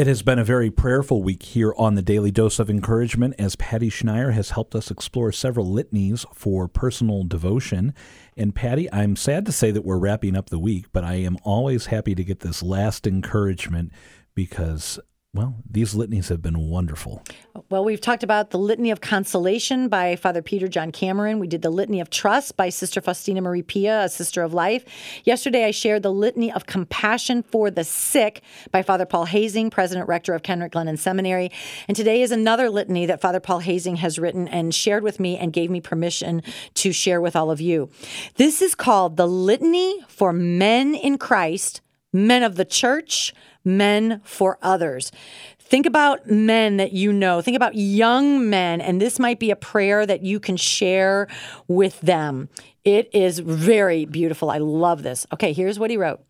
It has been a very prayerful week here on the Daily Dose of Encouragement as Patty Schneier has helped us explore several litanies for personal devotion. And Patty, I'm sad to say that we're wrapping up the week, but I am always happy to get this last encouragement because well, these litanies have been wonderful. Well, we've talked about the Litany of Consolation by Father Peter John Cameron. We did the Litany of Trust by Sister Faustina Maria Pia, a sister of life. Yesterday, I shared the Litany of Compassion for the Sick by Father Paul Hoesing, President Rector of Kenrick Glennon Seminary. And today is another litany that Father Paul Hoesing has written and shared with me and gave me permission to share with all of you. This is called the Litany for Men in Christ, Men of the Church men for others. Think about men that you know. Think about young men, and this might be a prayer that you can share with them. It is very beautiful. I love this. Okay, here's what he wrote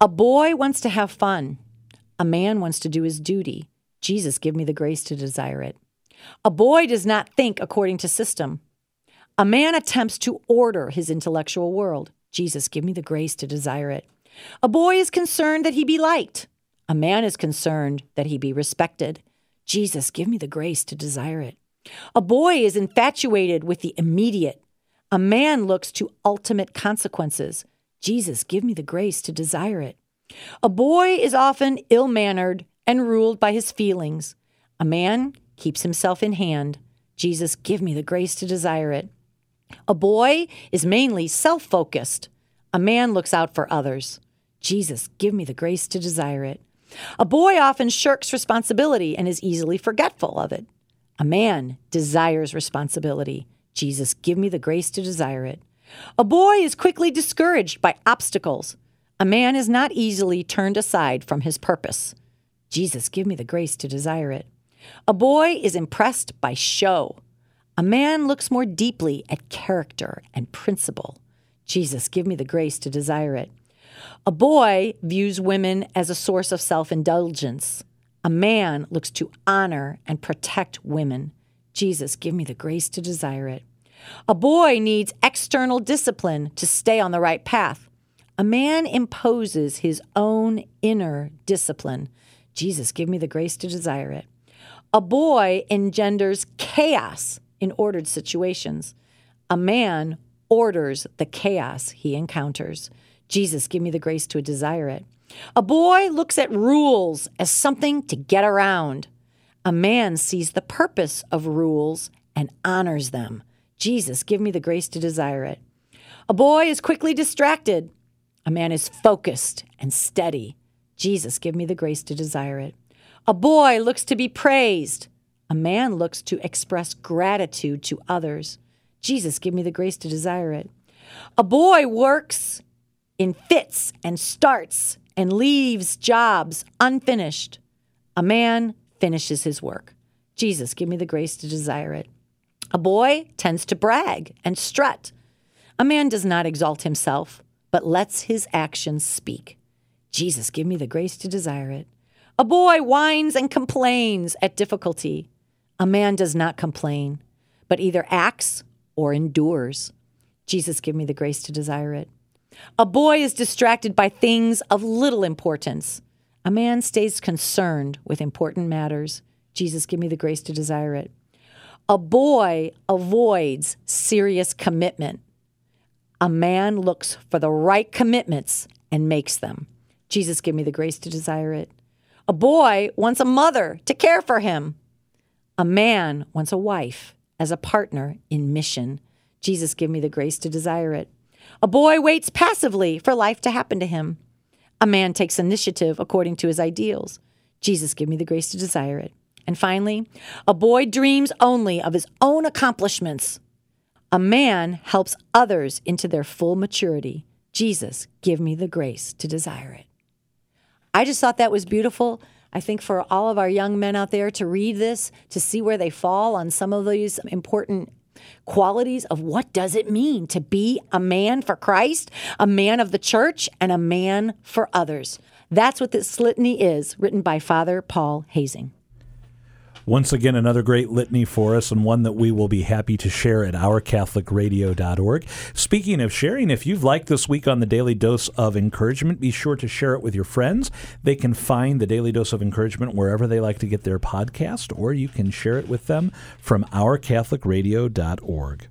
A boy wants to have fun, a man wants to do his duty. Jesus, give me the grace to desire it. A boy does not think according to system. A man attempts to order his intellectual world. Jesus, give me the grace to desire it. A boy is concerned that he be liked. A man is concerned that he be respected. Jesus, give me the grace to desire it. A boy is infatuated with the immediate. A man looks to ultimate consequences. Jesus, give me the grace to desire it. A boy is often ill mannered and ruled by his feelings. A man keeps himself in hand. Jesus, give me the grace to desire it. A boy is mainly self focused. A man looks out for others. Jesus, give me the grace to desire it. A boy often shirks responsibility and is easily forgetful of it. A man desires responsibility. Jesus, give me the grace to desire it. A boy is quickly discouraged by obstacles. A man is not easily turned aside from his purpose. Jesus, give me the grace to desire it. A boy is impressed by show. A man looks more deeply at character and principle. Jesus, give me the grace to desire it. A boy views women as a source of self indulgence. A man looks to honor and protect women. Jesus, give me the grace to desire it. A boy needs external discipline to stay on the right path. A man imposes his own inner discipline. Jesus, give me the grace to desire it. A boy engenders chaos in ordered situations. A man orders the chaos he encounters. Jesus, give me the grace to desire it. A boy looks at rules as something to get around. A man sees the purpose of rules and honors them. Jesus, give me the grace to desire it. A boy is quickly distracted. A man is focused and steady. Jesus, give me the grace to desire it. A boy looks to be praised. A man looks to express gratitude to others. Jesus, give me the grace to desire it. A boy works in fits and starts and leaves jobs unfinished. A man finishes his work. Jesus, give me the grace to desire it. A boy tends to brag and strut. A man does not exalt himself, but lets his actions speak. Jesus, give me the grace to desire it. A boy whines and complains at difficulty. A man does not complain, but either acts or endures. Jesus, give me the grace to desire it. A boy is distracted by things of little importance. A man stays concerned with important matters. Jesus, give me the grace to desire it. A boy avoids serious commitment. A man looks for the right commitments and makes them. Jesus, give me the grace to desire it. A boy wants a mother to care for him. A man wants a wife as a partner in mission. Jesus, give me the grace to desire it. A boy waits passively for life to happen to him. A man takes initiative according to his ideals. Jesus, give me the grace to desire it. And finally, a boy dreams only of his own accomplishments. A man helps others into their full maturity. Jesus, give me the grace to desire it. I just thought that was beautiful. I think for all of our young men out there to read this, to see where they fall on some of these important qualities of what does it mean to be a man for Christ, a man of the church, and a man for others. That's what this litany is, written by Father Paul Hoesing. Once again, another great litany for us, and one that we will be happy to share at ourcatholicradio.org. Speaking of sharing, if you've liked this week on the Daily Dose of Encouragement, be sure to share it with your friends. They can find the Daily Dose of Encouragement wherever they like to get their podcast, or you can share it with them from ourcatholicradio.org.